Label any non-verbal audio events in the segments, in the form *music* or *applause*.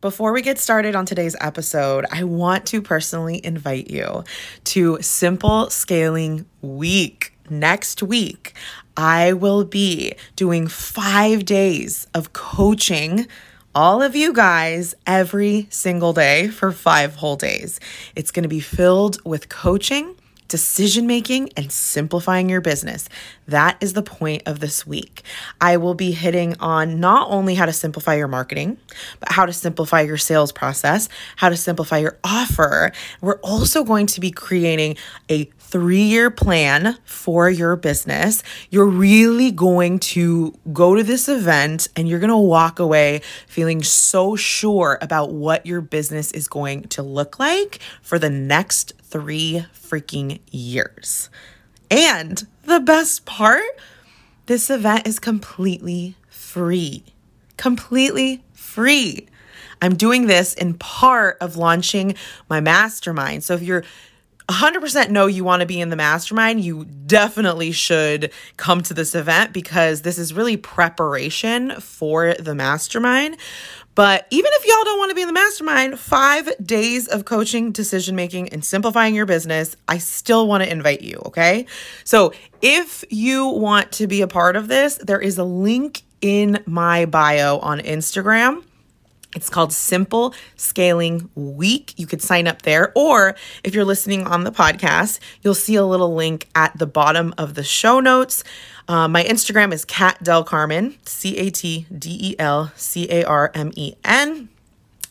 Before we get started on today's episode, I want to personally invite you to Simple Scaling Week. Next week, I will be doing five days of coaching all of you guys every single day for five whole days. It's going to be filled with coaching decision making, and simplifying your business. That is the point of this week. I will be hitting on not only how to simplify your marketing, but how to simplify your sales process, how to simplify your offer. We're also going to be creating a three year plan for your business, you're really going to go to this event and you're going to walk away feeling so sure about what your business is going to look like for the next three freaking years. And the best part, this event is completely free. Completely free. I'm doing this in part of launching my mastermind. So if you're 100% know you want to be in the mastermind, you definitely should come to this event because this is really preparation for the mastermind. But even if y'all don't want to be in the mastermind, five days of coaching, decision making, and simplifying your business, I still want to invite you. Okay. So if you want to be a part of this, there is a link in my bio on Instagram it's called Simple Scaling Week. You could sign up there. Or if you're listening on the podcast, you'll see a little link at the bottom of the show notes. Uh, my Instagram is Cat Del Carmen, C A T D E L C A R M E N.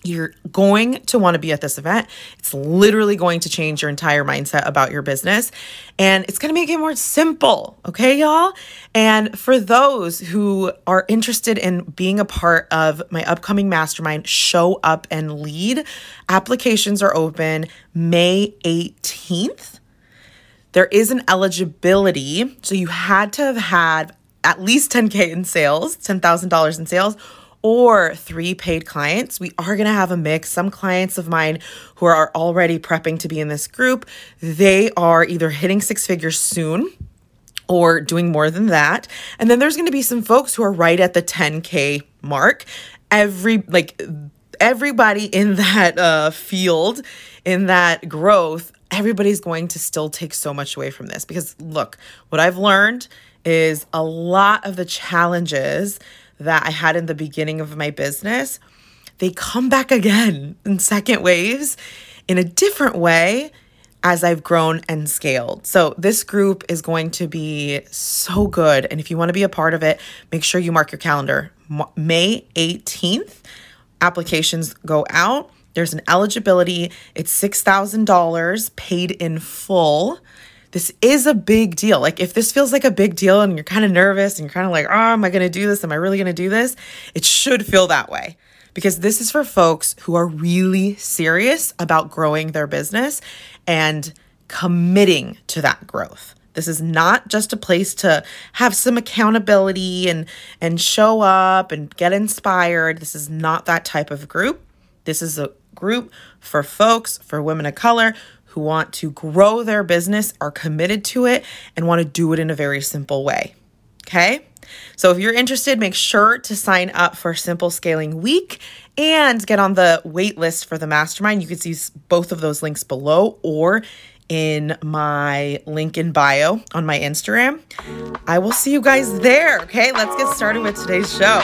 You're going to want to be at this event. It's literally going to change your entire mindset about your business and it's going to make it more simple. Okay, y'all? And for those who are interested in being a part of my upcoming mastermind, Show Up and Lead, applications are open May 18th. There is an eligibility. So you had to have had at least 10K in sales, $10,000 in sales or three paid clients. We are going to have a mix. Some clients of mine who are already prepping to be in this group, they are either hitting six figures soon or doing more than that. And then there's going to be some folks who are right at the 10k mark. Every like everybody in that uh, field in that growth everybody's going to still take so much away from this because look what i've learned is a lot of the challenges that I had in the beginning of my business, they come back again in second waves in a different way as I've grown and scaled. So, this group is going to be so good. And if you want to be a part of it, make sure you mark your calendar. May 18th, applications go out. There's an eligibility, it's $6,000 paid in full this is a big deal. Like, if this feels like a big deal and you're kind of nervous and you're kind of like, oh, am I going to do this? Am I really going to do this? It should feel that way because this is for folks who are really serious about growing their business and committing to that growth. This is not just a place to have some accountability and and show up and get inspired. This is not that type of group. This is a group for folks, for women of color who want to grow their business, are committed to it, and want to do it in a very simple way. Okay? So if you're interested, make sure to sign up for Simple Scaling Week and get on the wait list for the mastermind. You can see both of those links below or in my link in bio on my Instagram. I will see you guys there. Okay, let's get started with today's show.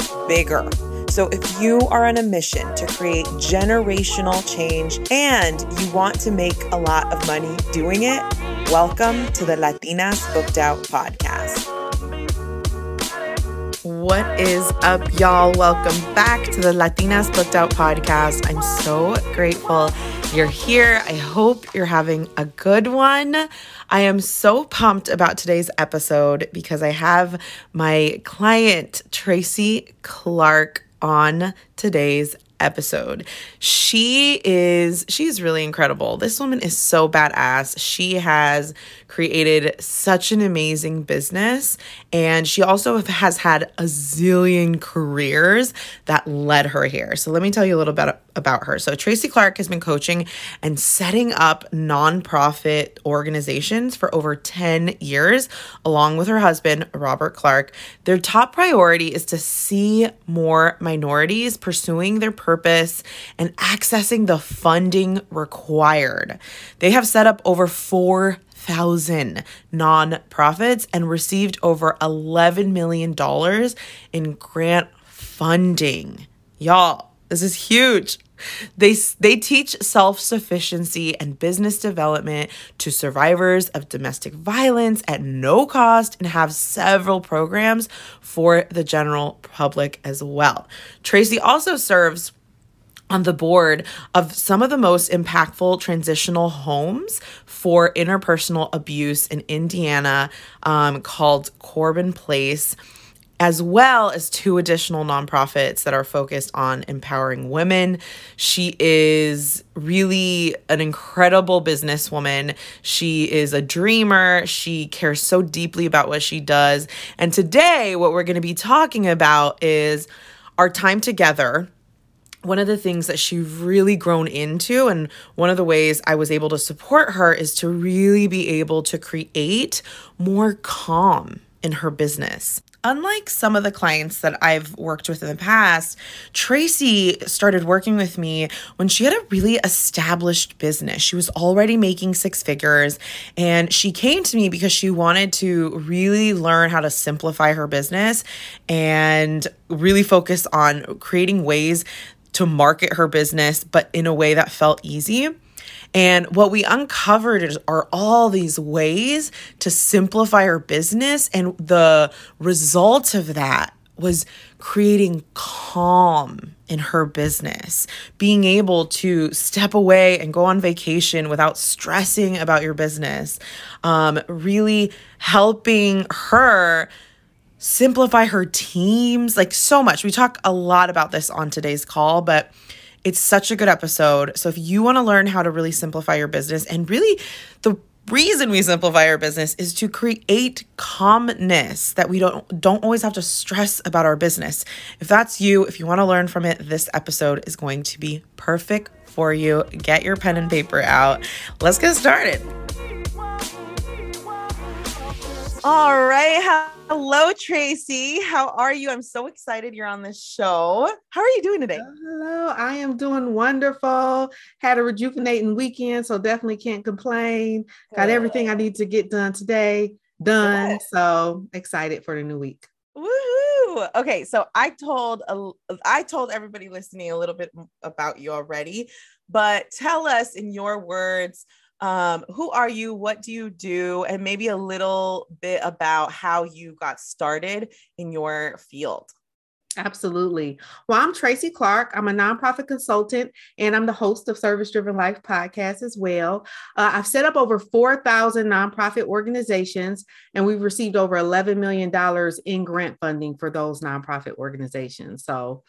bigger. So, if you are on a mission to create generational change and you want to make a lot of money doing it, welcome to the Latinas Booked Out podcast. What is up, y'all? Welcome back to the Latinas Booked Out podcast. I'm so grateful you're here. I hope you're having a good one. I am so pumped about today's episode because I have my client, Tracy Clark, on today's episode. She is she's really incredible. This woman is so badass. She has created such an amazing business and she also has had a zillion careers that led her here. So let me tell you a little bit about her. So Tracy Clark has been coaching and setting up nonprofit organizations for over 10 years along with her husband Robert Clark. Their top priority is to see more minorities pursuing their purpose and accessing the funding required. They have set up over 4 thousand nonprofits and received over $11 million in grant funding. Y'all, this is huge. They, they teach self sufficiency and business development to survivors of domestic violence at no cost and have several programs for the general public as well. Tracy also serves on the board of some of the most impactful transitional homes for interpersonal abuse in Indiana um, called Corbin Place as well as two additional nonprofits that are focused on empowering women. She is really an incredible businesswoman. She is a dreamer. She cares so deeply about what she does. And today, what we're to be talking about is our time together one of the things that she really grown into, and one of the ways I was able to support her, is to really be able to create more calm in her business. Unlike some of the clients that I've worked with in the past, Tracy started working with me when she had a really established business. She was already making six figures, and she came to me because she wanted to really learn how to simplify her business and really focus on creating ways to market her business, but in a way that felt easy. And what we uncovered is, are all these ways to simplify her business. And the result of that was creating calm in her business, being able to step away and go on vacation without stressing about your business, um, really helping her simplify her teams, like so much. We talk a lot about this on today's call, but it's such a good episode. So if you want to learn how to really simplify your business and really the reason we simplify our business is to create calmness that we don't don't always have to stress about our business. If that's you, if you want to learn from it, this episode is going to be perfect for you. Get your pen and paper out. Let's get started. All right. Hello, Tracy. How are you? I'm so excited you're on this show. How are you doing today? Hello, I am doing wonderful. Had a rejuvenating weekend, so definitely can't complain. Got everything I need to get done today done. So excited for the new week. Woohoo! Okay, so I told I told everybody listening a little bit about you already, but tell us in your words um, who are you? What do you do? And maybe a little bit about how you got started in your field. Absolutely. Well, I'm Tracy Clark. I'm a nonprofit consultant and I'm the host of Service Driven Life podcast as well. Uh, I've set up over 4,000 nonprofit organizations and we've received over $11 million in grant funding for those nonprofit organizations. So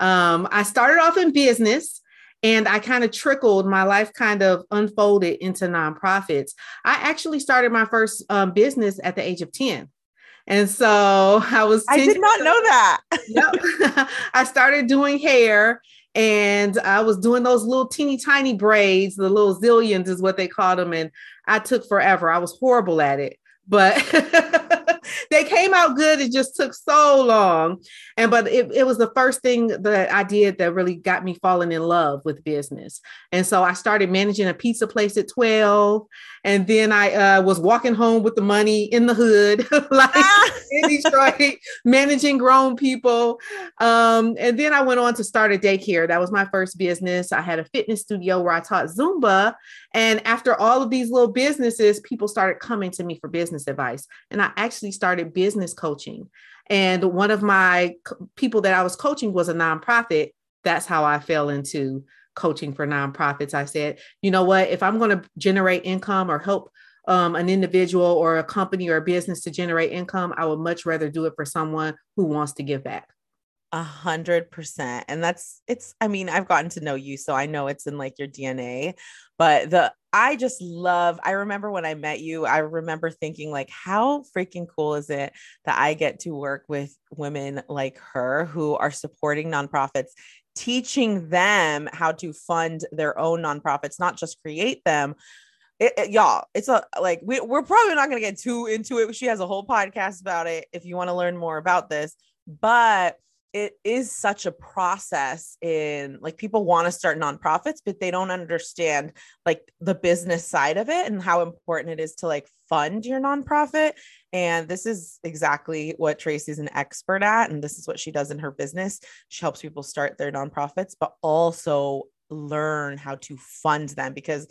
um, I started off in business and I kind of trickled, my life kind of unfolded into nonprofits. I actually started my first um, business at the age of 10. And so *laughs* I was. I did not know that. yep. *laughs* *laughs* I started doing hair and I was doing those little teeny tiny braids, the little zillions is what they called them. And I took forever. I was horrible at it, but they came out good. It just took so long. And but it, it was the first thing that I did that really got me falling in love with business. And so I started managing a pizza place at 12. And then I uh, was walking home with the money in the hood, *laughs* like ah! in Detroit, managing grown people. Um, and then I went on to start a daycare. That was my first business. I had a fitness studio where I taught Zumba. And after all of these little businesses, people started coming to me for business advice. And I actually started business coaching. And one of my people that I was coaching was a nonprofit. That's how I fell into coaching for nonprofits. I said, you know what, if I'm going to generate income or help um, an individual or a company or a business to generate income, I would much rather do it for someone who wants to give back. A hundred percent. And that's it's, I mean, I've gotten to know you, so I know it's in like your DNA, but the I just love, I remember when I met you, I remember thinking, like, how freaking cool is it that I get to work with women like her who are supporting nonprofits, teaching them how to fund their own nonprofits, not just create them, it, it, y'all, it's a like we, we're probably not going to get too into it. She has a whole podcast about it if you want to learn more about this, but it is such a process in like people want to start nonprofits but they don't understand like the business side of it and how important it is to like fund your nonprofit. And this is exactly what Tracy's an expert at and this is what she does in her business. She helps people start their nonprofits but also learn how to fund them because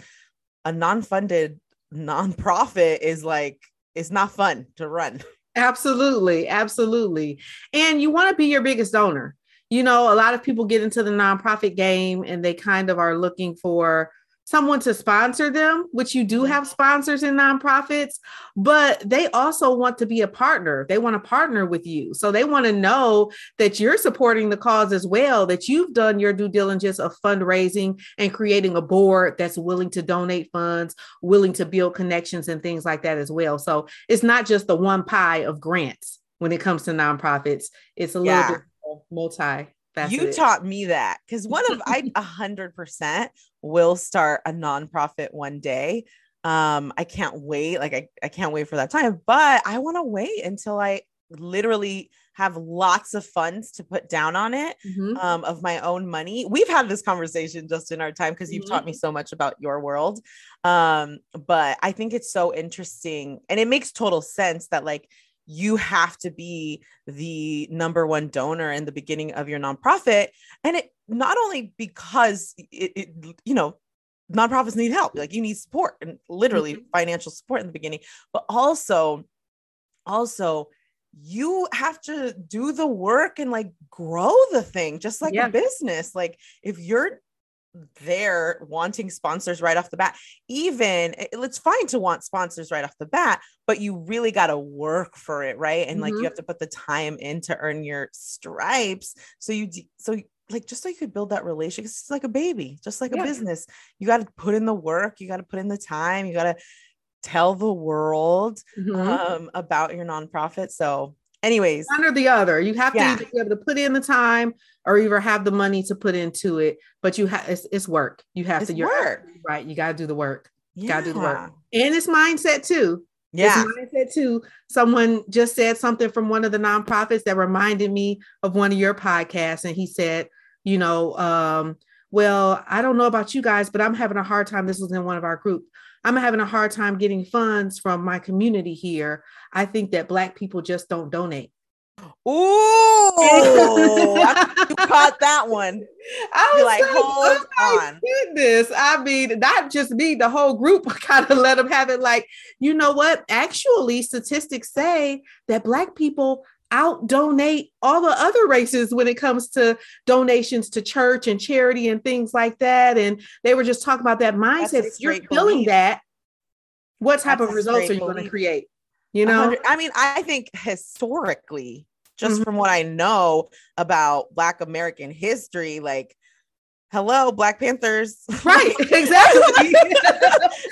a non-funded nonprofit is like it's not fun to run Absolutely, absolutely. And you want to be your biggest donor. You know, a lot of people get into the nonprofit game and they kind of are looking for someone to sponsor them, which you do have sponsors in nonprofits, but they also want to be a partner. They want to partner with you. So they want to know that you're supporting the cause as well, that you've done your due diligence of fundraising and creating a board that's willing to donate funds, willing to build connections and things like that as well. So it's not just the one pie of grants when it comes to nonprofits, it's a little yeah. bit multi you taught me that because one of I *laughs* a hundred percent will start a nonprofit one day. Um, I can't wait. Like I, I can't wait for that time, but I want to wait until I literally have lots of funds to put down on it mm-hmm. um, of my own money. We've had this conversation just in our time because you've mm-hmm. taught me so much about your world. Um, but I think it's so interesting and it makes total sense that like you have to be the number one donor in the beginning of your nonprofit and it not only because it, it you know nonprofits need help like you need support and literally mm-hmm. financial support in the beginning but also also you have to do the work and like grow the thing just like yeah. a business like if you're there wanting sponsors right off the bat. Even it's fine to want sponsors right off the bat, but you really got to work for it, right? And mm-hmm. like you mm-hmm. have to put the time in to earn your stripes. So you so like just so you could build that relationship. It's like a baby, just like yeah. a business. You got to put in the work, you got to put in the time, you got to tell the world mm-hmm. um, about your nonprofit. So anyways. One or the other. You have yeah. to be able to put in the time or either have the money to put into it but you have it's, it's, work. You have it's to work. right. You got to do the work. You got to do the work. And it's mindset too. Yeah. it's mindset too. Someone just said something from one of the nonprofits that reminded me of one of your podcasts and he said you know um well i don't know about you guys but i'm having a hard time. This was in one of our group I'm having a hard time getting funds from my community here. I think that Black people just don't donate. Ooh, you *laughs* caught that one. I was like, hold oh on. Goodness. I mean, not just me, the whole group *laughs* kind of let them have it. Like, you know what? Actually, statistics say that Black people out donate all the other races when it comes to donations to church and charity and things like that. And they were just talking about that mindset. If you're feeling belief. that, what type That's of results are you going to create? You know, I mean, I think historically, just mm-hmm. from what I know about Black American history, like hello black panthers right *laughs* exactly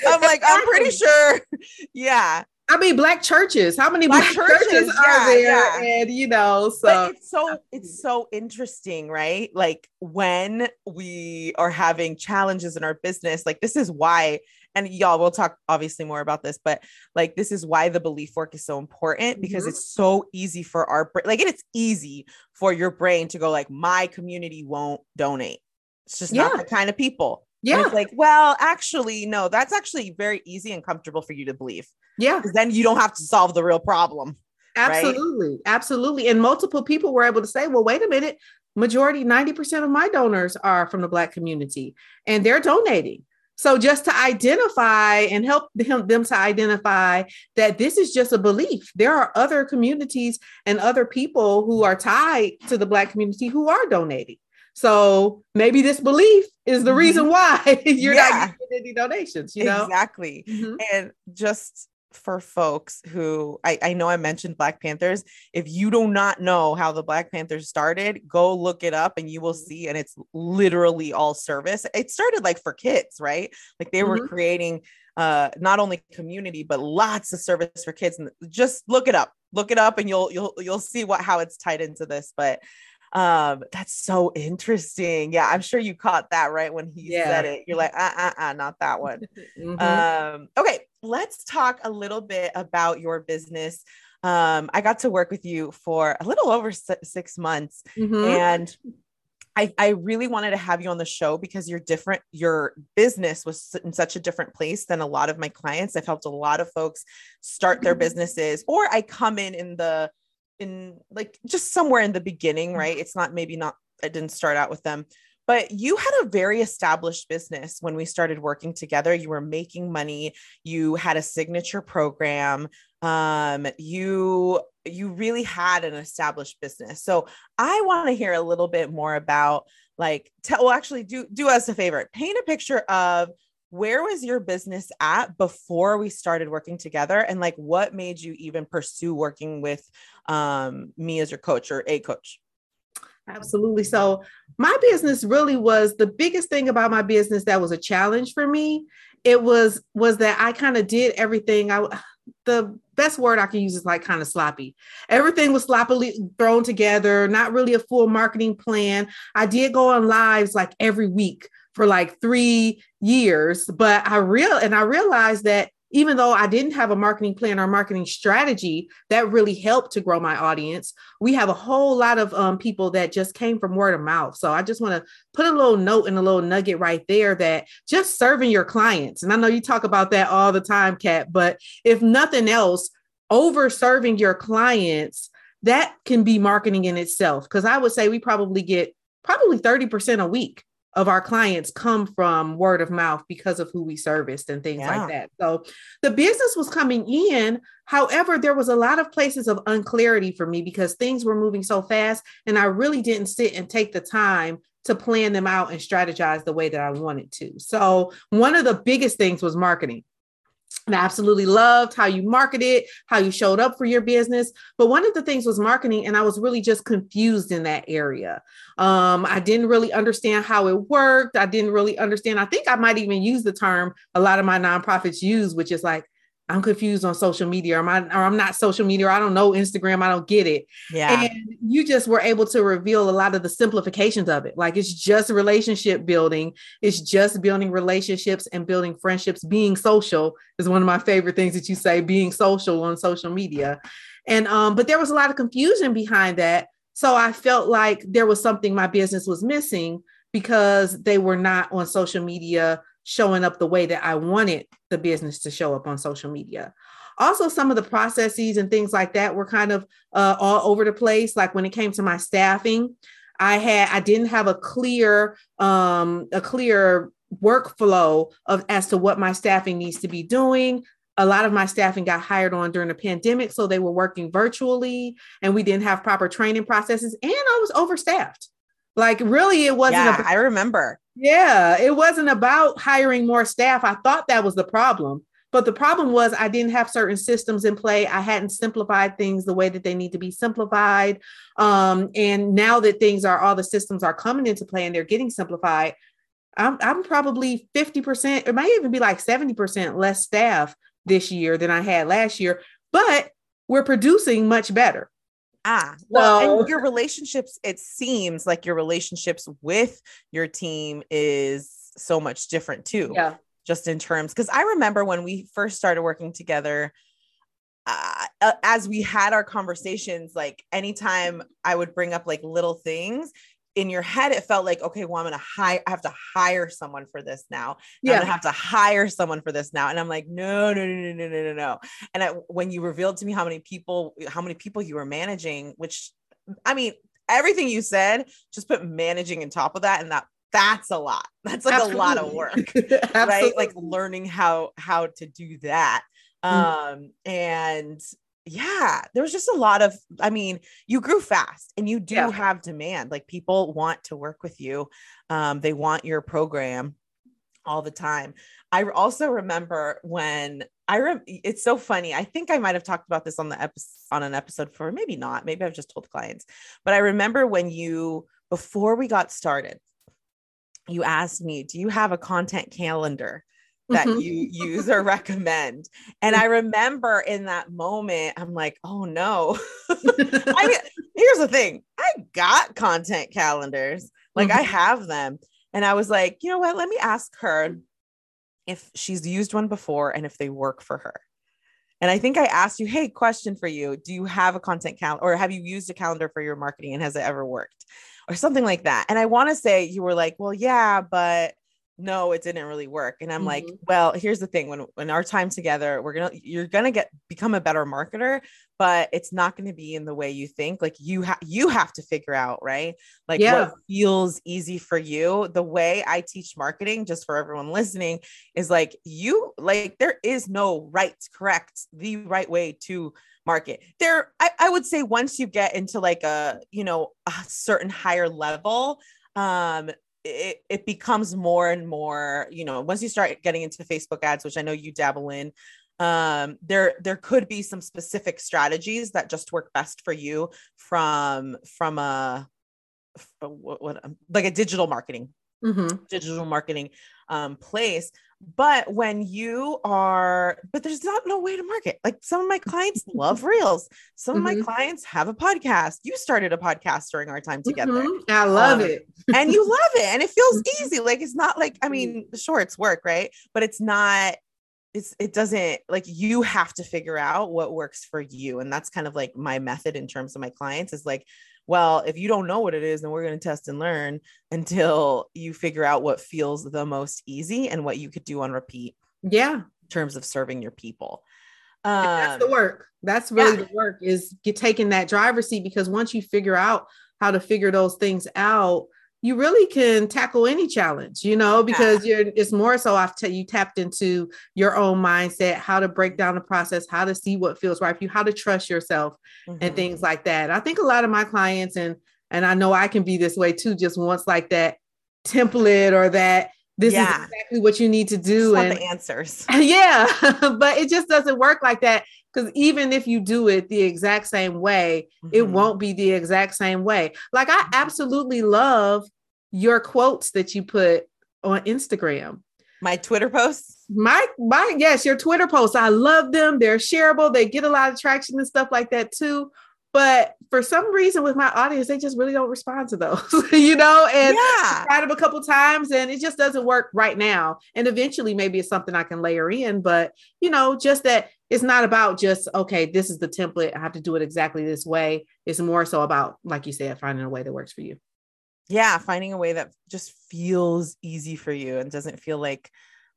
i'm like i'm pretty sure *laughs* yeah I mean, black churches. How many black, black churches, churches are yeah, there? Yeah. And you know, so but it's so it's so interesting, right? Like when we are having challenges in our business, like this is why. And y'all, we'll talk obviously more about this, but like this is why the belief work is so important because mm-hmm. it's so easy for our brain. like it's easy for your brain to go like my community won't donate. It's just yeah. not the kind of people. Yeah. Like, well, actually, no, that's actually very easy and comfortable for you to believe. Yeah. Because then you don't have to solve the real problem. Absolutely. Right? Absolutely. And multiple people were able to say, well, wait a minute, majority, 90% of my donors are from the Black community and they're donating. So just to identify and help them, them to identify that this is just a belief. There are other communities and other people who are tied to the Black community who are donating. So maybe this belief is the reason mm-hmm. why *laughs* you're yeah. not getting any donations, you know? Exactly. Mm-hmm. And just for folks who I, I know I mentioned Black Panthers. If you do not know how the Black Panthers started, go look it up and you will mm-hmm. see. And it's literally all service. It started like for kids, right? Like they mm-hmm. were creating uh not only community but lots of service for kids and just look it up look it up and you'll you'll you'll see what how it's tied into this but um that's so interesting yeah i'm sure you caught that right when he yeah. said it you're like uh, uh uh not that one *laughs* mm-hmm. um okay let's talk a little bit about your business. Um, I got to work with you for a little over six months, mm-hmm. and I, I really wanted to have you on the show because you're different. Your business was in such a different place than a lot of my clients. I've helped a lot of folks start their mm-hmm. businesses, or I come in in the in like just somewhere in the beginning, right? It's not maybe not. I didn't start out with them, but you had a very established business when we started working together. You were making money, you had a signature program, um, you you really had an established business. So I want to hear a little bit more about like tell well actually do do us a favor. Paint a picture of where was your business at before we started working together and like what made you even pursue working with um, me as your coach or a coach Absolutely. So, my business really was the biggest thing about my business that was a challenge for me. It was was that I kind of did everything. I *sighs* the best word I can use is like kind of sloppy. Everything was sloppily thrown together, not really a full marketing plan. I did go on lives like every week for like 3 years, but I real and I realized that even though I didn't have a marketing plan or marketing strategy that really helped to grow my audience, we have a whole lot of um, people that just came from word of mouth. So I just want to put a little note and a little nugget right there that just serving your clients, and I know you talk about that all the time, Cat, but if nothing else, over serving your clients, that can be marketing in itself. Because I would say we probably get probably 30% a week of our clients come from word of mouth because of who we serviced and things yeah. like that. So the business was coming in. However, there was a lot of places of unclarity for me because things were moving so fast and I really didn't sit and take the time to plan them out and strategize the way that I wanted to. So one of the biggest things was marketing. And I absolutely loved how you marketed, how you showed up for your business. But one of the things was marketing, and I was really just confused in that area. Um, I didn't really understand how it worked. I didn't really understand. I think I might even use the term a lot of my nonprofits use, which is like I'm confused on social media, or, my, or I'm not social media, or I don't know Instagram, I don't get it. Yeah. And you just were able to reveal a lot of the simplifications of it. Like it's just relationship building, it's just building relationships and building friendships. Being social is one of my favorite things that you say, being social on social media. And um, but there was a lot of confusion behind that. So I felt like there was something my business was missing because they were not on social media showing up the way that I wanted the business to show up on social media. Also, some of the processes and things like that were kind of uh, all over the place. Like when it came to my staffing, I had I didn't have a clear um, a clear workflow of as to what my staffing needs to be doing. A lot of my staffing got hired on during the pandemic, so they were working virtually, and we didn't have proper training processes, and I was overstaffed. Like really, it wasn't. Yeah, about, I remember. Yeah, it wasn't about hiring more staff. I thought that was the problem. But the problem was I didn't have certain systems in play. I hadn't simplified things the way that they need to be simplified. Um, and now that things are all the systems are coming into play and they're getting simplified, I'm, I'm probably 50%, it might even be like 70% less staff this year than I had last year, but we're producing much better. Ah, well, and your relationships, it seems like your relationships with your team is so much different too. Yeah. Just in terms, because I remember when we first started working together, uh, as we had our conversations, like anytime I would bring up like little things, in your head it felt like okay well i'm gonna hire i have to hire someone for this now. Yeah. i'm gonna have to hire someone for this now. And i'm like no no no no no no no and I, when you revealed to me how many people how many people you were managing which i mean everything you said just put managing on top of that and that that's a lot. *laughs* That's like Absolutely. a lot of work *laughs* right? Like learning how how to do that. Mm-hmm. um and yeah, there was just a lot of, I mean, you grew fast and you do Yeah. have demand. Like people want to work with you. Um, they want your program all the time. I also remember when I rem- it's so funny. I think I might have talked about this on the episode on an episode for maybe not. Maybe I've just told clients. But I remember when you before we got started, you asked me, "Do you have a content calendar?" That Mhm. you use or recommend. And I remember in that moment, I'm like, oh no. *laughs* I mean, *laughs* here's the thing I got content calendars, like I Mhm. have them. And I was like, you know what? Let me ask her if she's used one before and if they work for her. And I think I asked you, hey, question for you. Do you have a content calendar or have you used a calendar for your marketing and has it ever worked? Or something like that. And I want to say you were like, well, yeah, but no, it didn't really work. And I'm like, Mhm. well, here's the thing. When when our time together, we're gonna you're gonna get become a better marketer, but it's not gonna be in the way you think. Like you have you have to figure out, right? Like Yeah. what feels easy for you. The way I teach marketing, just for everyone listening, is like you like there is no right, correct, the right way to market. There, I, I would say once you get into like a, you know, a certain higher level, um, it, it becomes more and more, you know, once you start getting into Facebook ads, which I know you dabble in, um, there there could be some specific strategies that just work best for you from from a what, what like a digital marketing Mhm. digital marketing um, place. But when you are, but there's not no way to market. Like some of my clients *laughs* love reels. Some of my Mhm. clients have a podcast. You started a podcast during our time together Mhm. I love Um, it. and you *laughs* love it and it feels Mhm. easy. Like it's not like, I mean, sure, it's work, right? But it's not, it's, it doesn't like you have to figure out what works for you. And that's kind of like my method in terms of my clients is like, well, if you don't know what it is, then we're going to test and learn until you figure out what feels the most easy and what you could do on repeat Yeah. in terms of serving your people. that's the Um, work. That's really yeah. the work is get taking that driver's seat because once you figure out how to figure those things out, you really can tackle any challenge, you know, because you're it's more so after you tapped into your own mindset, how to break down the process, how to see what feels right for you, how to trust yourself and mhm. things like that. I think a lot of my clients and and I know I can be this way too, just wants like that template or that this Yeah. is exactly what you need to do. And the answers. *laughs* yeah, *laughs* but it just doesn't work like that because even if you do it the exact same way, it Mhm. won't be the exact same way. Like I Mhm. absolutely love your quotes that you put on Instagram. My Twitter posts. My my yes, your Twitter posts. I love them. They're shareable. They get a lot of traction and stuff like that too. But for some reason with my audience, they just really don't respond to those, *laughs* you know, and yeah. tried them a couple times and it just doesn't work right now. And eventually maybe it's something I can layer in, but you know, just that it's not about just okay, this is the template. I have to do it exactly this way. It's more so about, like you said, finding a way that works for you. yeah finding a way that just feels easy for you and doesn't feel like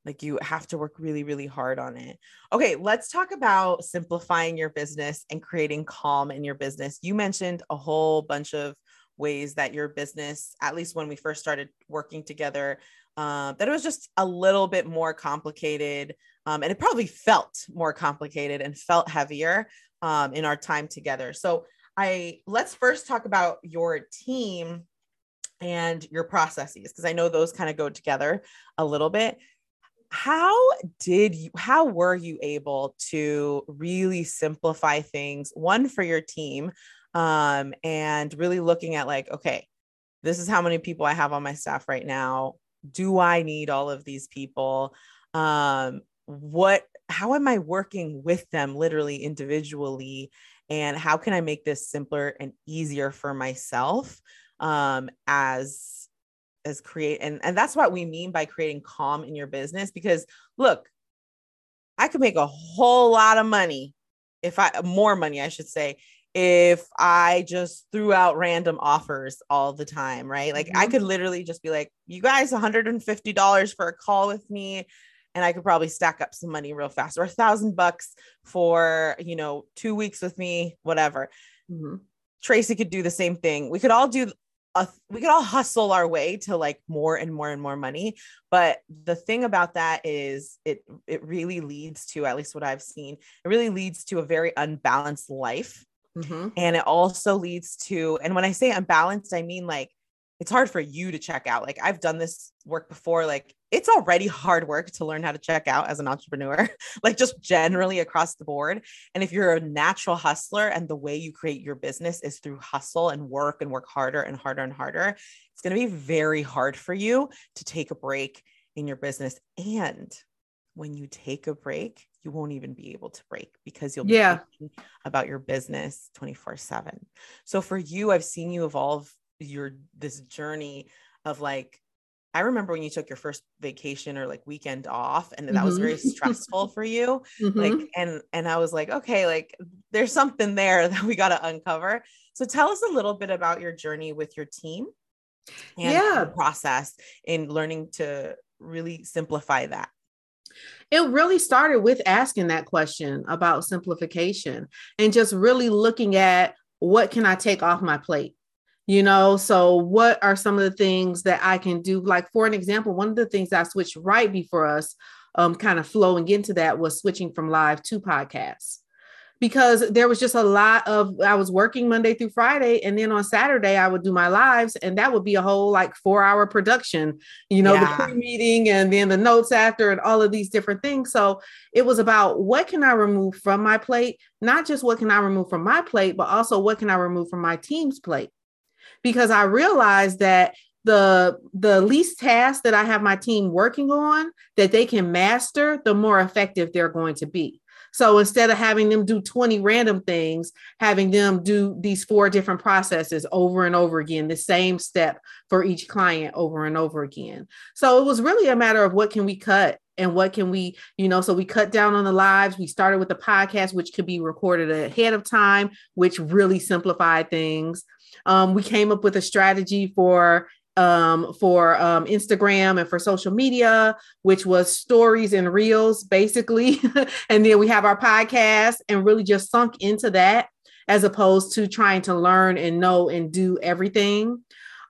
like you have to work really really hard on it okay let's talk about simplifying your business and creating calm in your business you mentioned a whole bunch of ways that your business at least when we first started working together uh, that it was just a little bit more complicated um, and it probably felt more complicated and felt heavier um, in our time together. So i let's first talk about your team and your processes because i know those kind of go together a little bit. How did you how were you able to really simplify things one for your team um and really looking at like okay this is how many people i have on my staff right now. Do i need all of these people? Um what how am i working with them literally individually and how can i make this simpler and easier for myself um as as create and and that's what we mean by creating calm in your business because look i could make a whole lot of money if i more money i should say if i just threw out random offers all the time right like i Mhm. could literally just be like you guys $150 for a call with me and i could probably stack up some money real fast or a thousand bucks for you know two weeks with me whatever Mhm. Tracy could do the same thing. We could all do uh, we could all hustle our way to like more and more and more money but the thing about that is it it really leads to at least what i've seen it really leads to a very unbalanced life mm-hmm. and it also leads to and when i say unbalanced i mean like it's hard for you to check out. Like I've done this work before. Like it's already hard work to learn how to check out as an entrepreneur, *laughs* like just generally across the board. And if you're a natural hustler and the way you create your business is through hustle and work and work harder and harder and harder, it's going to be very hard for you to take a break in your business. And when you take a break, you won't even be able to break because you'll be yeah. thinking about your business 24 7. So for you, I've seen you evolve your this journey of like I remember when you took your first vacation or like weekend off and that mm-hmm. was very stressful for you. Mm-hmm. Like and and I was like, okay, like there's something there *laughs* that we got to uncover. So tell us a little bit about your journey with your team and yeah. the process in learning to really simplify that. It really started with asking that question about simplification and just really looking at what can I take off my plate? You know? So what are some of the things that i can do? Like for an example one of the things i switched right before us um, kind of flowing into that was switching from live to podcasts. Because there was just a lot of i was working monday through friday and then on saturday i would do my lives and that would be a whole like four hour production you know yeah. the pre-meeting and then the notes after and all of these different things. So it was about what can i remove from my plate? Not just what can i remove from my plate but also what can i remove from my team's plate because I realized that the the least tasks that I have my team working on that they can master, the more effective they're going to be. So instead of having them do 20 random things, having them do these four different processes over and over again, the same step for each client over and over again. So it was really a matter of what can we cut and what can we, you know, so we cut down on the lives. We started with the podcast, which could be recorded ahead of time, which really simplified things. Um, we came up with a strategy for um, for um, Instagram and for social media, which was stories and reels, basically. *laughs* and then we have our podcast and really just sunk into that as opposed to trying to learn and know and do everything.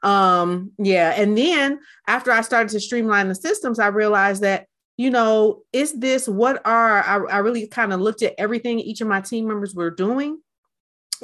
Um, yeah. And then after I started to streamline the systems, I realized that, you know, is this what are I, I really kind of looked at everything each of my team members were doing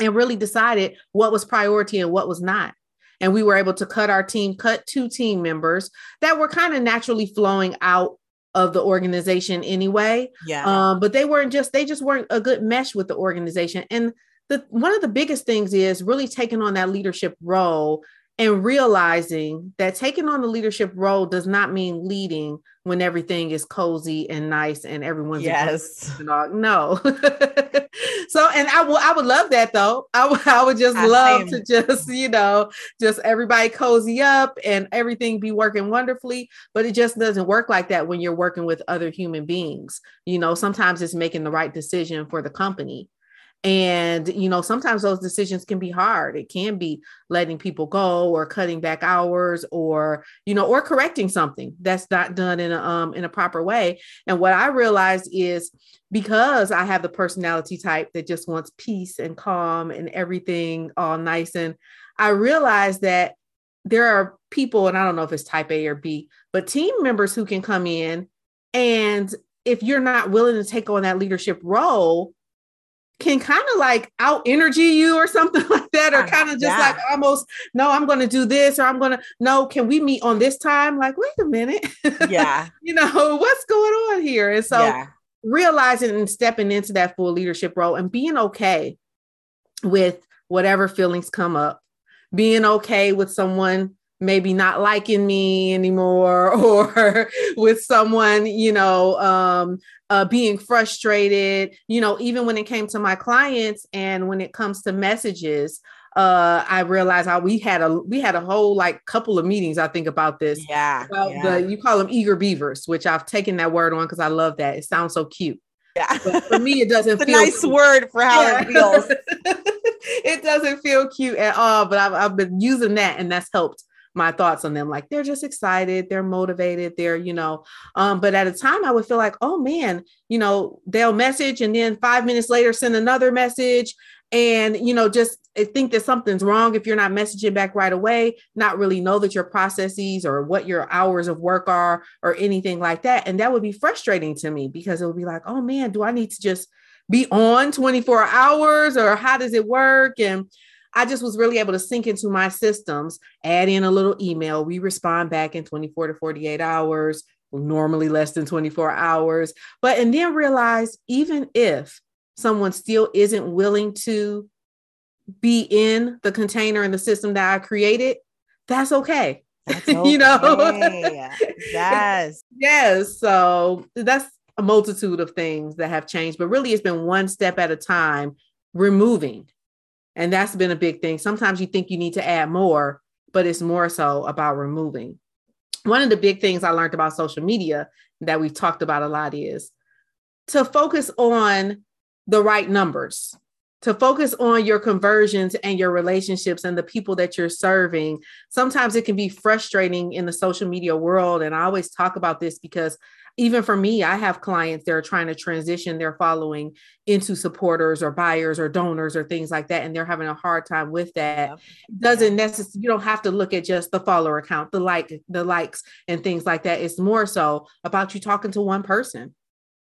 and really decided what was priority and what was not. And we were able to cut our team, cut two team members that were kind of naturally flowing out of the organization anyway. Yeah. Um, but they weren't just, they just weren't a good mesh with the organization. And the one of the biggest things is really taking on that leadership role and realizing that taking on the leadership role does not mean leading when everything is cozy and nice and everyone's yes. no. *laughs* So and i will i would love that though. *laughs* I, w- I would just I love same. to just you know just everybody cozy up and everything be working wonderfully but it just doesn't work like that when you're working with other human beings. You know sometimes it's making the right decision for the company and, you know, sometimes those decisions can be hard. It can be letting people go or cutting back hours or, you know, or correcting something that's not done in a um in a proper way. And what I realized is because I have the personality type that just wants peace and calm and everything all nice. And I realized that there are people, and I don't know if it's type A or B, but team members who can come in and if you're not willing to take on that leadership role, can kind of like out energy you or something *laughs* like that, or kind of just yeah. like almost, no, I'm going to do this, or I'm going to, no, can we meet on this time? Like, wait a minute. Yeah. *laughs* you know, what's going on here? And so yeah. realizing and stepping into that full leadership role and being okay with whatever feelings come up, being okay with someone maybe not liking me anymore *laughs* or with someone you know um, uh, being frustrated you know even when it came to my clients and when it comes to messages uh i realized how we had a we had a whole like couple of meetings i think about this yeah, about yeah. the you call them eager beavers which i've taken that word on because i love that it sounds so cute yeah but for me it doesn't *laughs* it's feel nice cute. word for how yeah. it feels *laughs* it doesn't feel cute at all but I've, I've been using that and that's helped my thoughts on them like they're just excited they're motivated they're you know um but at a time i would feel like oh man you know they'll message and then five minutes later send another message and you know just think that something's wrong if you're not messaging back right away not really know that your processes or what your hours of work are or anything like that and that would be frustrating to me because it would be like oh man do i need to just be on 24 hours or how does it work? and I just was really able to sink into my systems, add in a little email. We respond back in 24 to 48 hours, normally less than 24 hours. But and then realize even if someone still isn't willing to be in the container and the system that I created, that's okay. That's okay. *laughs* you know, yes, *laughs* yes. So that's a multitude of things that have changed, but really it's been one step at a time removing. And that's been a big thing. Sometimes you think you need to add more, but it's more so about removing. One of the big things I learned about social media that we've talked about a lot is to focus on the right numbers to focus on your conversions and your relationships and the people that you're serving. Sometimes it can be frustrating in the social media world. And I always talk about this because even for me, I have clients that are trying to transition their following into supporters or buyers or donors or things like that. And they're having a hard time with that. Doesn't necessarily, you don't have to look at just the follower account, the like, the likes and things like that. It's more so about you talking to one person,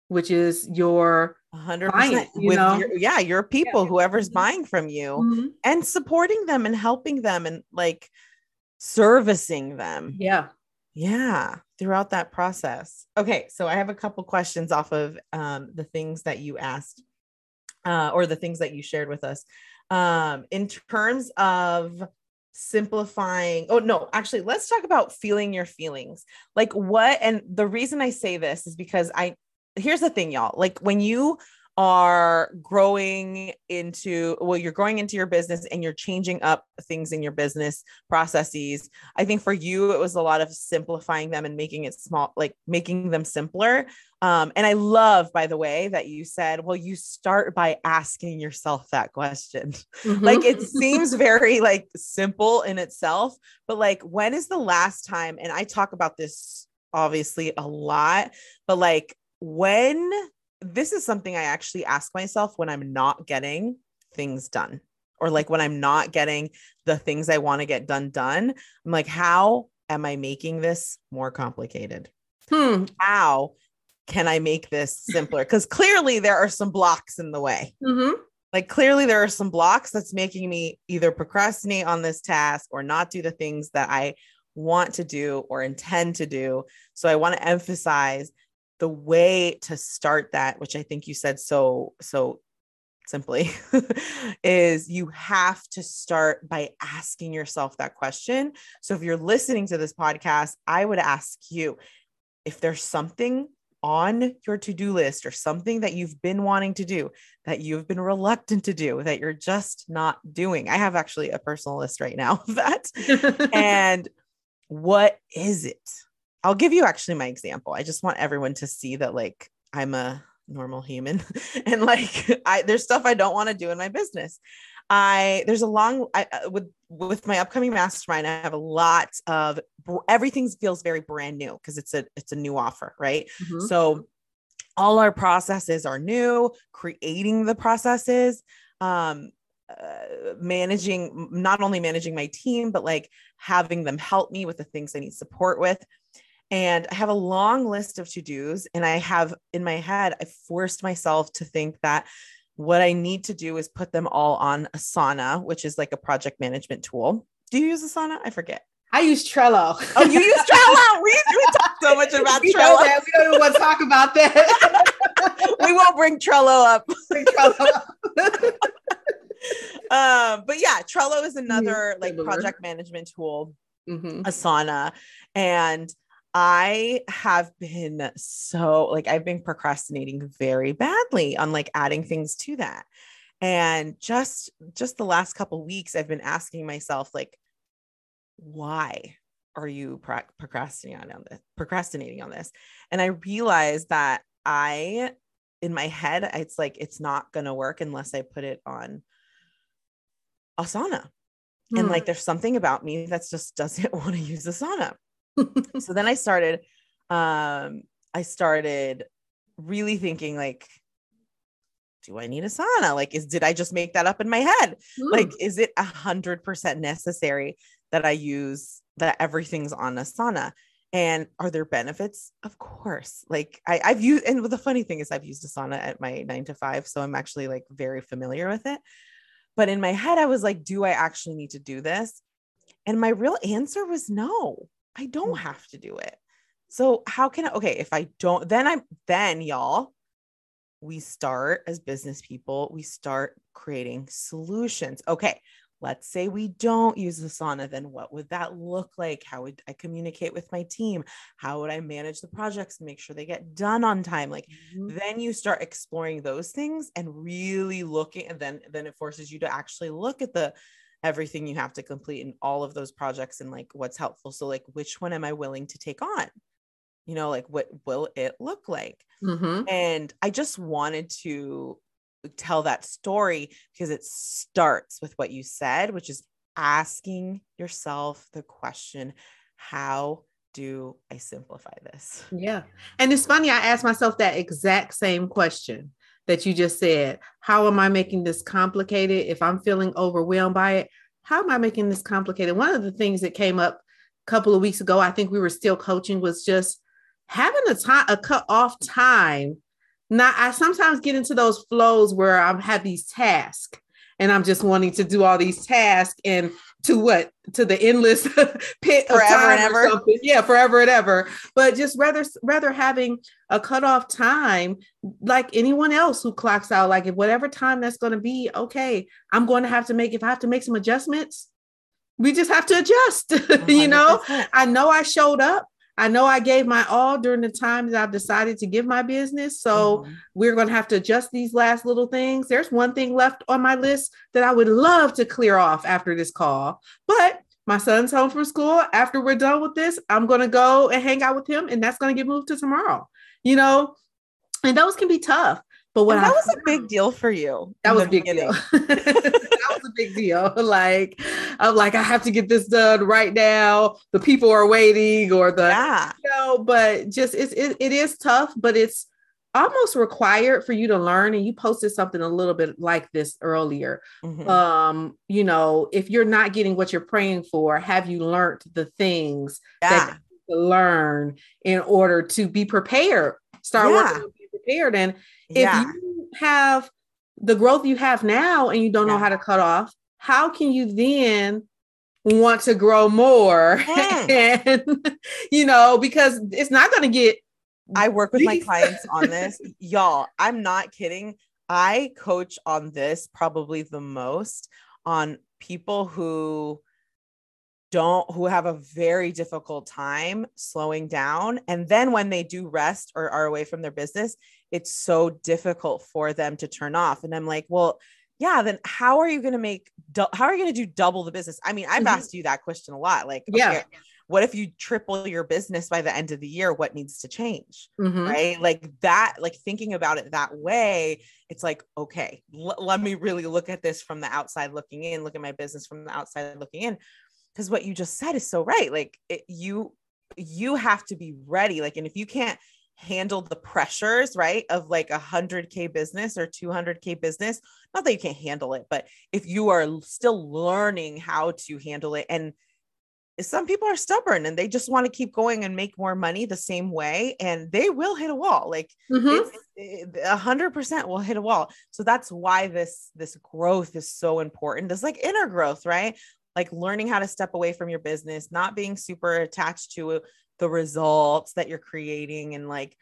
which is your 100% client, you with know? Your, yeah your people yeah. whoever's mm-hmm. buying from you mm-hmm. and supporting them and helping them and like servicing them yeah yeah throughout that process okay so i have a couple questions off of um, the things that you asked uh, or the things that you shared with us um, in terms of simplifying oh no actually let's talk about feeling your feelings like what and the reason i say this is because i here's the thing, y'all. Like when you are growing into well you're growing into your business and you're changing up things in your business processes i think for you it was a lot of simplifying them and making it small like making them simpler um, and i love by the way that you said well you start by asking yourself that question mm-hmm. *laughs* like it *laughs* seems very like simple in itself but like when is the last time and i talk about this obviously a lot but like when this is something I actually ask myself when I'm not getting things done or like when I'm not getting the things I want to get done done. I'm like, how am I making this more complicated? Hmm. How can I make this simpler? Because clearly there are some blocks in the way. Mm-hmm. Like clearly there are some blocks that's making me either procrastinate on this task or not do the things that I want to do or intend to do. So I want to emphasize the way to start that which i think you said so so simply *laughs* is you have to start by asking yourself that question. So if you're listening to this podcast i would ask you if there's something on your to-do list or something that you've been wanting to do that you've been reluctant to do that you're just not doing i have actually a personal list right now *laughs* of that. *laughs* And what is it I'll give you actually my example. I just want everyone to see that like I'm a normal human *laughs* and like I there's stuff I don't want to do in my business. I there's a long I uh, with with my upcoming mastermind I have a lot of everything feels very brand new because it's a it's a new offer, right? Mm-hmm. So all our processes are new, creating the processes um uh, managing not only managing my team but like having them help me with the things I need support with and I have a long list of to dos. And I have in my head, I forced myself to think that what I need to do is put them all on Asana, which is like a project management tool. Do you use Asana? I forget. I use Trello. Oh, you use *laughs* Trello? we, we talk so much about we Trello. That. We don't even want to talk about that. *laughs* we won't bring Trello up. *laughs* Bring Trello up. um, but yeah, Trello is another like project management tool, mm-hmm. Asana. And I have been so like I've been procrastinating very badly on like adding things to that. And just just the last couple weeks I've been asking myself like why are you pro- procrastinating on this procrastinating on this? And I realized that I in my head it's like it's not going to work unless I put it on Asana. Hmm. And like there's something about me that just doesn't *laughs* want to use Asana *laughs* so then I started, um, I started really thinking like, do I need Asana? Like, is did I just make that up in my head? Mm. Like, is it a hundred percent necessary that I use that everything's on Asana? And are there benefits? Of course. Like I, I've used, and the funny thing is, I've used Asana at my nine to five, so I'm actually like very familiar with it. But in my head, I was like, do I actually need to do this? And my real answer was no, I don't Mm. have to do it. So how can I? Okay, if I don't, then I'm then y'all. We start as business people. We start creating solutions. Okay, let's say we don't use the Asana. Then what would that look like? How would I communicate with my team? How would I manage the projects and make sure they get done on time? Like Mhm. then you start exploring those things and really looking and then then it forces you to actually look at the everything you have to complete in all of those projects and like what's helpful. So like which one am i willing to take on? You know like what will it look like? Mhm. and i just wanted to tell that story because it starts with what you said which is asking yourself the question how do i simplify this? Yeah. And it's funny, I asked myself that exact same question that you just said. How am I making this complicated? If I'm feeling overwhelmed by it, how am I making this complicated? One of the things that came up a couple of weeks ago, I think we were still coaching, was just having a time, a cut off time. Not, I sometimes get into those flows where I have these tasks and I'm just wanting to do all these tasks and to what to the endless *laughs* pit of Forever time and ever. something. Yeah, forever and ever. But just rather rather having a cutoff time like anyone else who clocks out, like if whatever time that's going to be, okay, I'm going to have to make if I have to make some adjustments, we just have to adjust. *laughs* you know, oh, I know I showed up. I know I gave my all during the time that I've decided to give my business. So Mhm. we're going to have to adjust these last little things. There's one thing left on my list that I would love to clear off after this call, but my son's home from school. After we're done with this, I'm going to go and hang out with him, and that's going to get moved to tomorrow. You know, and those can be tough. But what that I was a big deal for you. that was a big beginning. deal. *laughs* that was a big deal. *laughs* Like, I'm like, I have to get this done right now. The people are waiting, or the Yeah. you know, but just it's it, it is tough, but it's almost required for you to learn. And you posted something a little bit like this earlier. Mhm. Um, you know, if you're not getting what you're praying for, have you learned the things yeah. that to learn in order to be prepared? Start Yeah. working prepared. And if yeah. you have the growth you have now and you don't know how to cut off, how can you then want to grow more? Mm. *laughs* and you know, because it's not going to get I work with my clients *laughs* on this. Y'all, I'm not kidding. I coach on this probably the most on people who don't who have a very difficult time slowing down and then when they do rest or are away from their business it's so difficult for them to turn off and i'm like well yeah then how are you going to make dou- how are you going to do double the business i mean i've Mhm. asked you that question a lot like Yeah. what if you triple your business by the end of the year what needs to change Mhm. right like that like thinking about it that way it's like okay l- let me really look at this from the outside looking in look at my business from the outside looking in because what you just said is so right like it, you you have to be ready like and if you can't handle the pressures right of like a 100k business or 200k business not that you can't handle it but if you are still learning how to handle it and some people are stubborn and they just want to keep going and make more money the same way and they will hit a wall like Mhm. it's a hundred percent will hit a wall. So that's why this this growth is so important. This like inner growth right? Like learning how to step away from your business not being super attached to the results that you're creating and like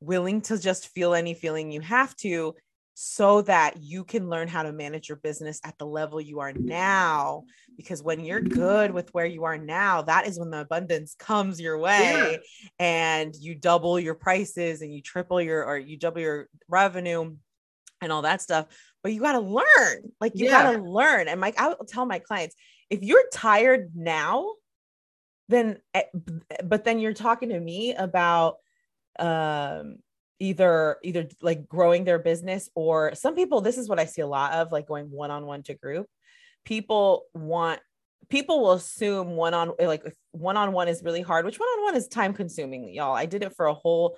willing to just feel any feeling you have to so that you can learn how to manage your business at the level you are now. Because when you're good with where you are now that is when the abundance comes your way and you double your prices and you triple your or you double your revenue and all that stuff. But you got to learn like you Yeah. got to learn. And mike i will tell my clients if you're tired now then eh, but then you're talking to me about um either either like growing their business or some people this is what i see a lot of like going one on one to group. People want people will assume one on like one on one is really hard which one on one is time consuming y'all. I did it for a whole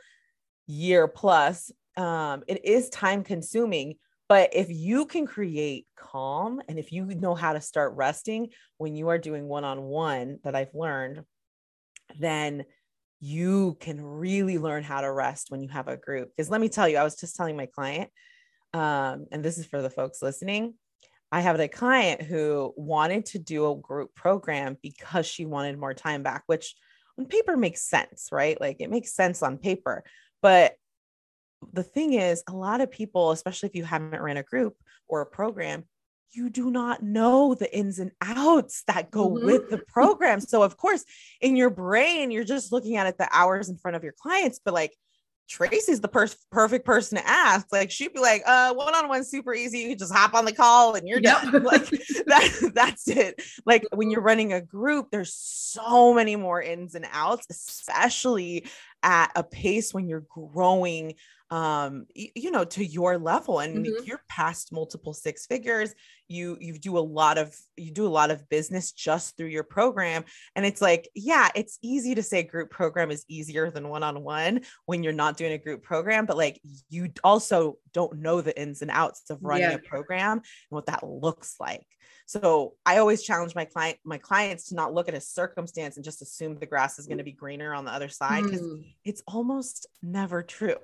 year plus. Um it is time consuming But if you can create calm and if you know how to start resting when you are doing one on one, that I've learned, then you can really learn how to rest when you have a group. Because let me tell you, I was just telling my client, um, and this is for the folks listening. I have a client who wanted to do a group program because she wanted more time back, which on paper makes sense, right? Like it makes sense on paper. But the thing is, a lot of people, especially if you haven't ran a group or a program, you do not know the ins and outs that go mm-hmm. with the program. So, of course, in your brain, you're just looking at it the hours in front of your clients, but like Tracy's the per- perfect person to ask. Like she'd be like, uh, one-on-one super easy. You can just hop on the call and you're done. *laughs* Like that, that's it. Like when you're running a group, there's so many more ins and outs, especially at a pace when you're growing um you, know to your level and mm-hmm. you're past multiple six figures you you do a lot of you do a lot of business just through your program and it's like yeah it's easy to say group program is easier than one-on-one when you're not doing a group program but like you also don't know the ins and outs of running yeah. a program and what that looks like so I always challenge my client, my clients to not look at a circumstance and just assume the grass is going to be greener on the other side because mm. it's almost never true.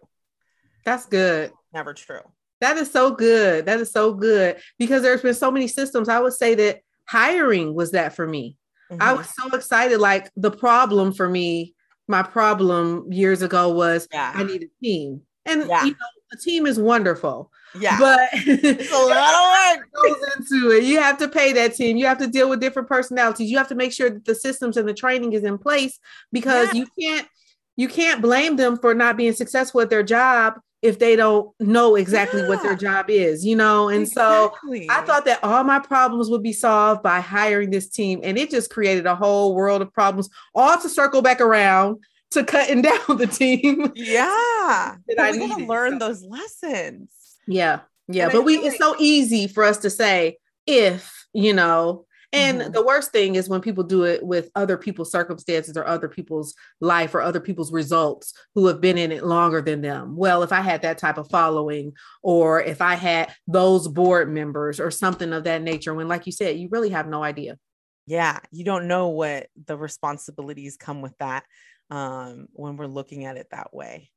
That's good. Never true. That is so good. That is so good because there's been so many systems. I would say that hiring was that for me. Mm-hmm. I was so excited. Like the problem for me, my problem years ago was yeah. I need a team. And yeah. you know, a team is wonderful. Yeah. But *laughs* it's a lot of work *laughs* goes into it. You have to pay that team. You have to deal with different personalities. You have to make sure that the systems and the training is in place because yeah. you can't you can't blame them for not being successful at their job if they don't know exactly yeah. what their job is, you know? And exactly. so I thought that all my problems would be solved by hiring this team. And it just created a whole world of problems, all to circle back around to cutting *laughs* down the team. Yeah. *laughs* we got to learn so. those lessons. Yeah. Yeah. And but we, like- it's so easy for us to say, if, you know, and mm-hmm. the worst thing is when people do it with other people's circumstances or other people's life or other people's results who have been in it longer than them. Well, if I had that type of following, or if I had those board members or something of that nature, when, like you said, you really have no idea. Yeah, you don't know what the responsibilities come with that um, when we're looking at it that way.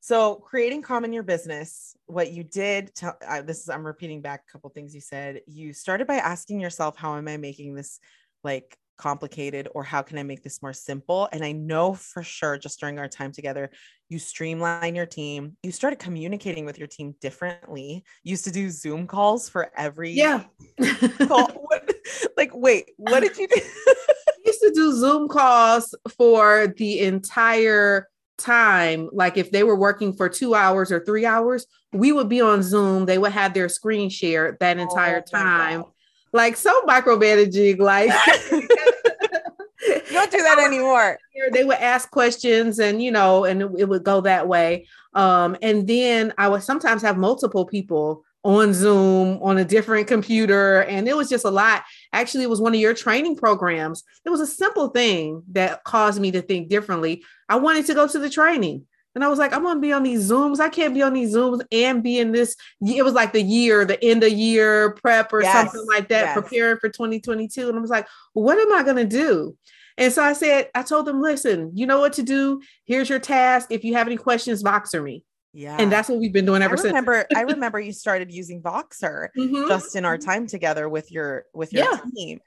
So, creating calm in your business, what you did, tell, uh, this is, I'm repeating back a couple things you said. You started by asking yourself, how am I making this like complicated or how can I make this more simple? And I know for sure, just during our time together, you streamline your team. You started communicating with your team differently. You used to do Zoom calls for every yeah. *laughs* what, like, wait, what did you do? *laughs* used to do Zoom calls for the entire time, like if they were working for two hours or three hours, we would be on Zoom. They would have their screen share that oh entire oh time. Like so micromanaging, like *laughs* *laughs* don't do that anymore. They would ask questions and you know, and it, it would go that way. Um, and then I would sometimes have multiple people on Zoom on a different computer. And it was just a lot. Actually, it was one of your training programs. It was a simple thing that caused me to think differently. I wanted to go to the training. And I was like, I'm gonna be on these Zooms. I can't be on these Zooms and be in this. It was like the year, the end of year prep or yes, something like that, yes. preparing for 2022. And I was like, what am I gonna do? And so I said, I told them, listen, you know what to do. Here's your task. If you have any questions, Voxer me. Yeah. And that's what we've been doing ever I remember, since. I *laughs* remember you started using Voxer mm-hmm. just in our time together with your with your yeah. team.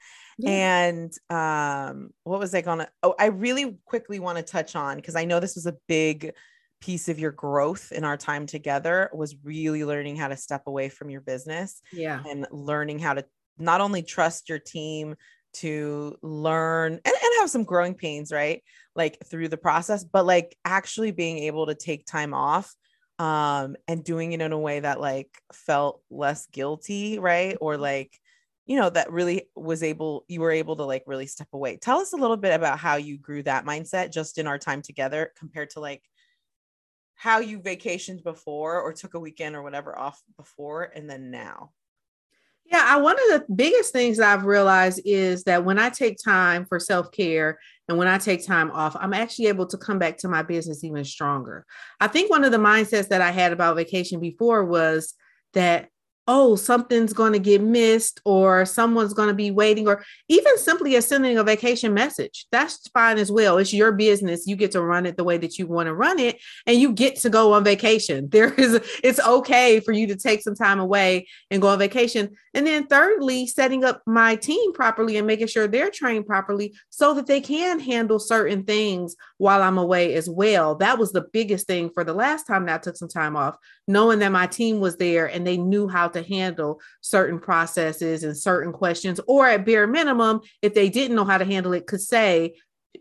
And um, what was I gonna? Oh, I really quickly want to touch on because I know this was a big piece of your growth in our time together was really learning how to step away from your business. Yeah. And learning how to not only trust your team to learn and, and have some growing pains, right? Like through the process, but like actually being able to take time off um and doing it in a way that like felt less guilty right? Or mm-hmm. like you know that really was able you were able to like really step away. Tell us a little bit about how you grew that mindset just in our time together compared to like how you vacationed before or took a weekend or whatever off before and then now. Yeah, I, one of the biggest things I've realized is that when I take time for self care and when I take time off, I'm actually able to come back to my business even stronger. I think one of the mindsets that I had about vacation before was that oh, something's going to get missed or someone's going to be waiting, or even simply a sending a vacation message. That's fine as well. It's your business. You get to run it the way that you want to run it, and you get to go on vacation. *laughs* There is, it's okay for you to take some time away and go on vacation. And then, thirdly, setting up my team properly and making sure they're trained properly so that they can handle certain things while I'm away as well. That was the biggest thing for the last time that I took some time off, knowing that my team was there and they knew how to handle certain processes and certain questions, or at bare minimum, if they didn't know how to handle it, could say,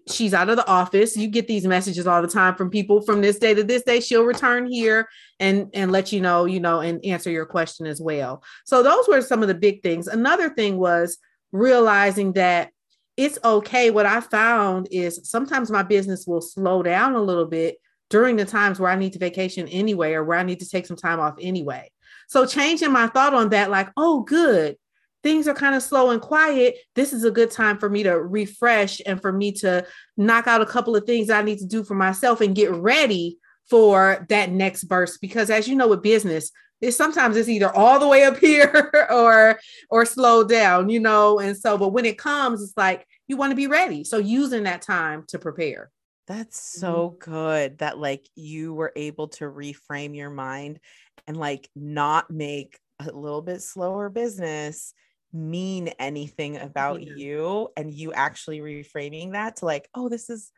she's out of the office. You get these messages all the time from people from this day to this day. She'll return here and and let you know you know and answer your question as well. So those were some of the big things. Another thing was realizing that it's okay. What i found is sometimes my business will slow down a little bit during the times where i need to vacation anyway or where i need to take some time off anyway so changing my thought on that, like, oh, good, things are kind of slow and quiet. This is a good time for me to refresh and for me to knock out a couple of things I need to do for myself and get ready for that next burst. Because as you know, with business, it's sometimes it's either all the way up *laughs* here or or slow down, you know. And so, but when it comes, it's like you want to be ready. So using that time to prepare. That's so mm-hmm. good that like you were able to reframe your mind and like not make a little bit slower business mean anything about yeah. you and you actually reframing that to like oh this is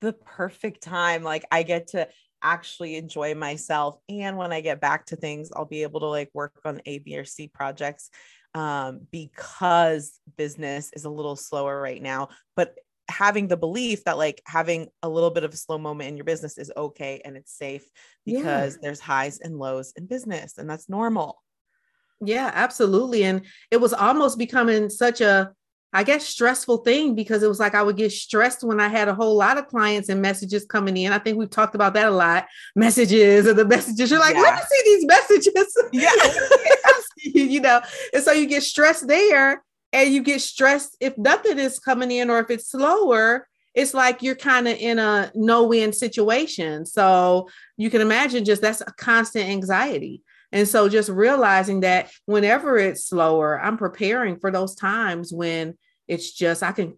the perfect time like i get to actually enjoy myself and when i get back to things i'll be able to like work on a b or c projects um, because business is a little slower right now but having the belief that like having a little bit of a slow moment in your business is okay and it's safe because yeah. there's highs and lows in business and that's normal. Yeah, absolutely. And it was almost becoming such a I guess stressful thing because it was like I would get stressed when I had a whole lot of clients and messages coming in. I think we've talked about that a lot. Messages or the messages. You're like, yeah. let me see these messages. Yeah. *laughs* you know, and so you get stressed there and you get stressed if nothing is coming in or if it's slower it's like you're kind of in a no-win situation. So you can imagine just that's a constant anxiety. And so just realizing that whenever it's slower i'm preparing for those times when it's just i can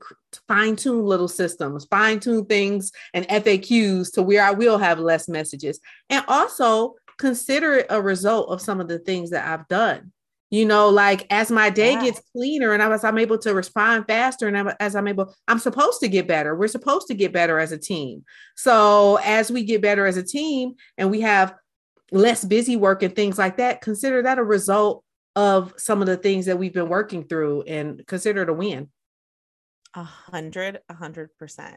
fine tune little systems fine tune things and faqs to where i will have less messages. And also consider it a result of some of the things that i've done you know like as my day yeah. gets cleaner and as i'm able to respond faster and as i'm able i'm supposed to get better. We're supposed to get better as a team. So as we get better as a team and we have less busy work and things like that consider that a result of some of the things that we've been working through and consider it a win a hundred a hundred percent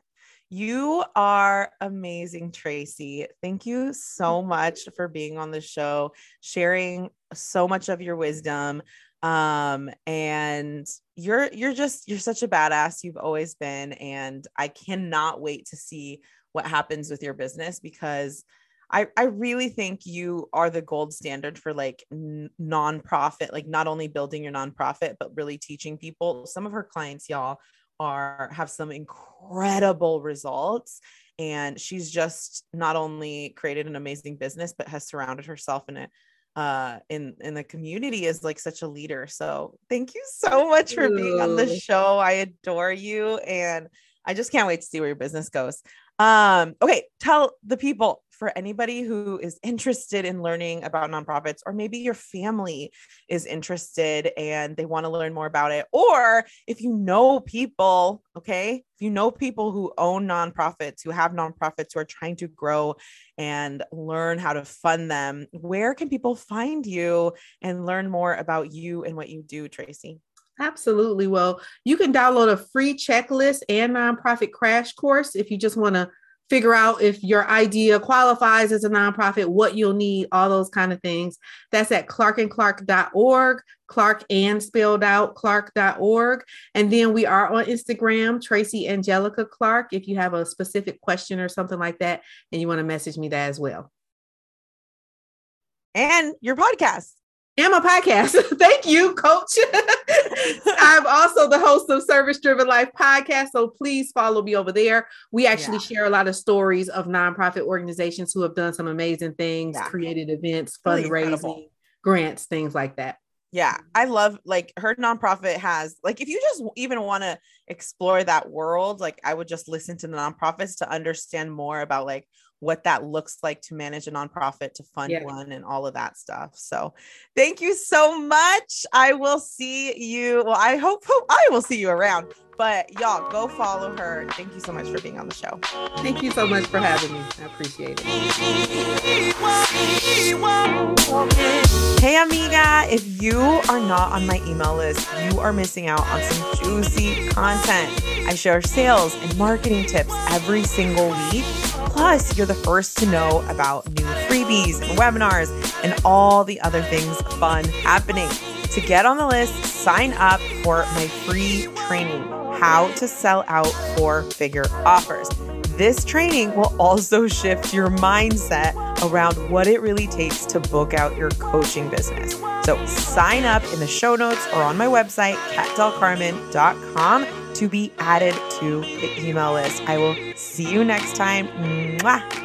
you are amazing, Tracy. Thank you so much for being on the show, sharing so much of your wisdom. Um, and you're you're just you're such a badass. You've always been, and I cannot wait to see what happens with your business because I, I really think you are the gold standard for like n- nonprofit, like not only building your nonprofit, but really teaching people. Some of her clients, y'all, are have some incredible results. And she's just not only created an amazing business but has surrounded herself in it uh in in the community is like such a leader. So thank you so much for being on the show. I adore you and i just can't wait to see where your business goes. Um okay tell the people for anybody who is interested in learning about nonprofits, or maybe your family is interested and they want to learn more about it, or if you know people, okay, if you know people who own nonprofits, who have nonprofits who are trying to grow and learn how to fund them, where can people find you and learn more about you and what you do, Tracy? Absolutely. Well, you can download a free checklist and nonprofit crash course if you just want to figure out if your idea qualifies as a nonprofit, what you'll need, all those kind of things. That's at clarkandclark.org, Clark and spelled out clark.org. And then we are on Instagram, Tracy Angelica Clark, if you have a specific question or something like that, and you want to message me that as well. And your podcast and my podcast. *laughs* Thank you, coach. *laughs* I'm also the host of Service Driven Life podcast. So please follow me over there. We actually yeah. share a lot of stories of nonprofit organizations who have done some amazing things, yeah. created events, fundraising, grants, things like that. Yeah, I love like her nonprofit has like if you just even want to explore that world, like I would just listen to the nonprofits to understand more about like what that looks like to manage a nonprofit, to fund yeah. one, and all of that stuff. So, thank you so much. I will see you. Well, I hope, hope I will see you around. But y'all go follow her. Thank you so much for being on the show. Thank you so much for having me. I appreciate it. Hey, amiga. If you are not on my email list, you are missing out on some juicy content. I share sales and marketing tips every single week Plus, you're the first to know about new freebies and webinars and all the other things fun happening. To get on the list, sign up for my free training, How to Sell Out Four Figure Offers. This training will also shift your mindset around what it really takes to book out your coaching business. So sign up in the show notes or on my website, katdelcarmen.com to be added to the email list. I will see you next time. Mwah.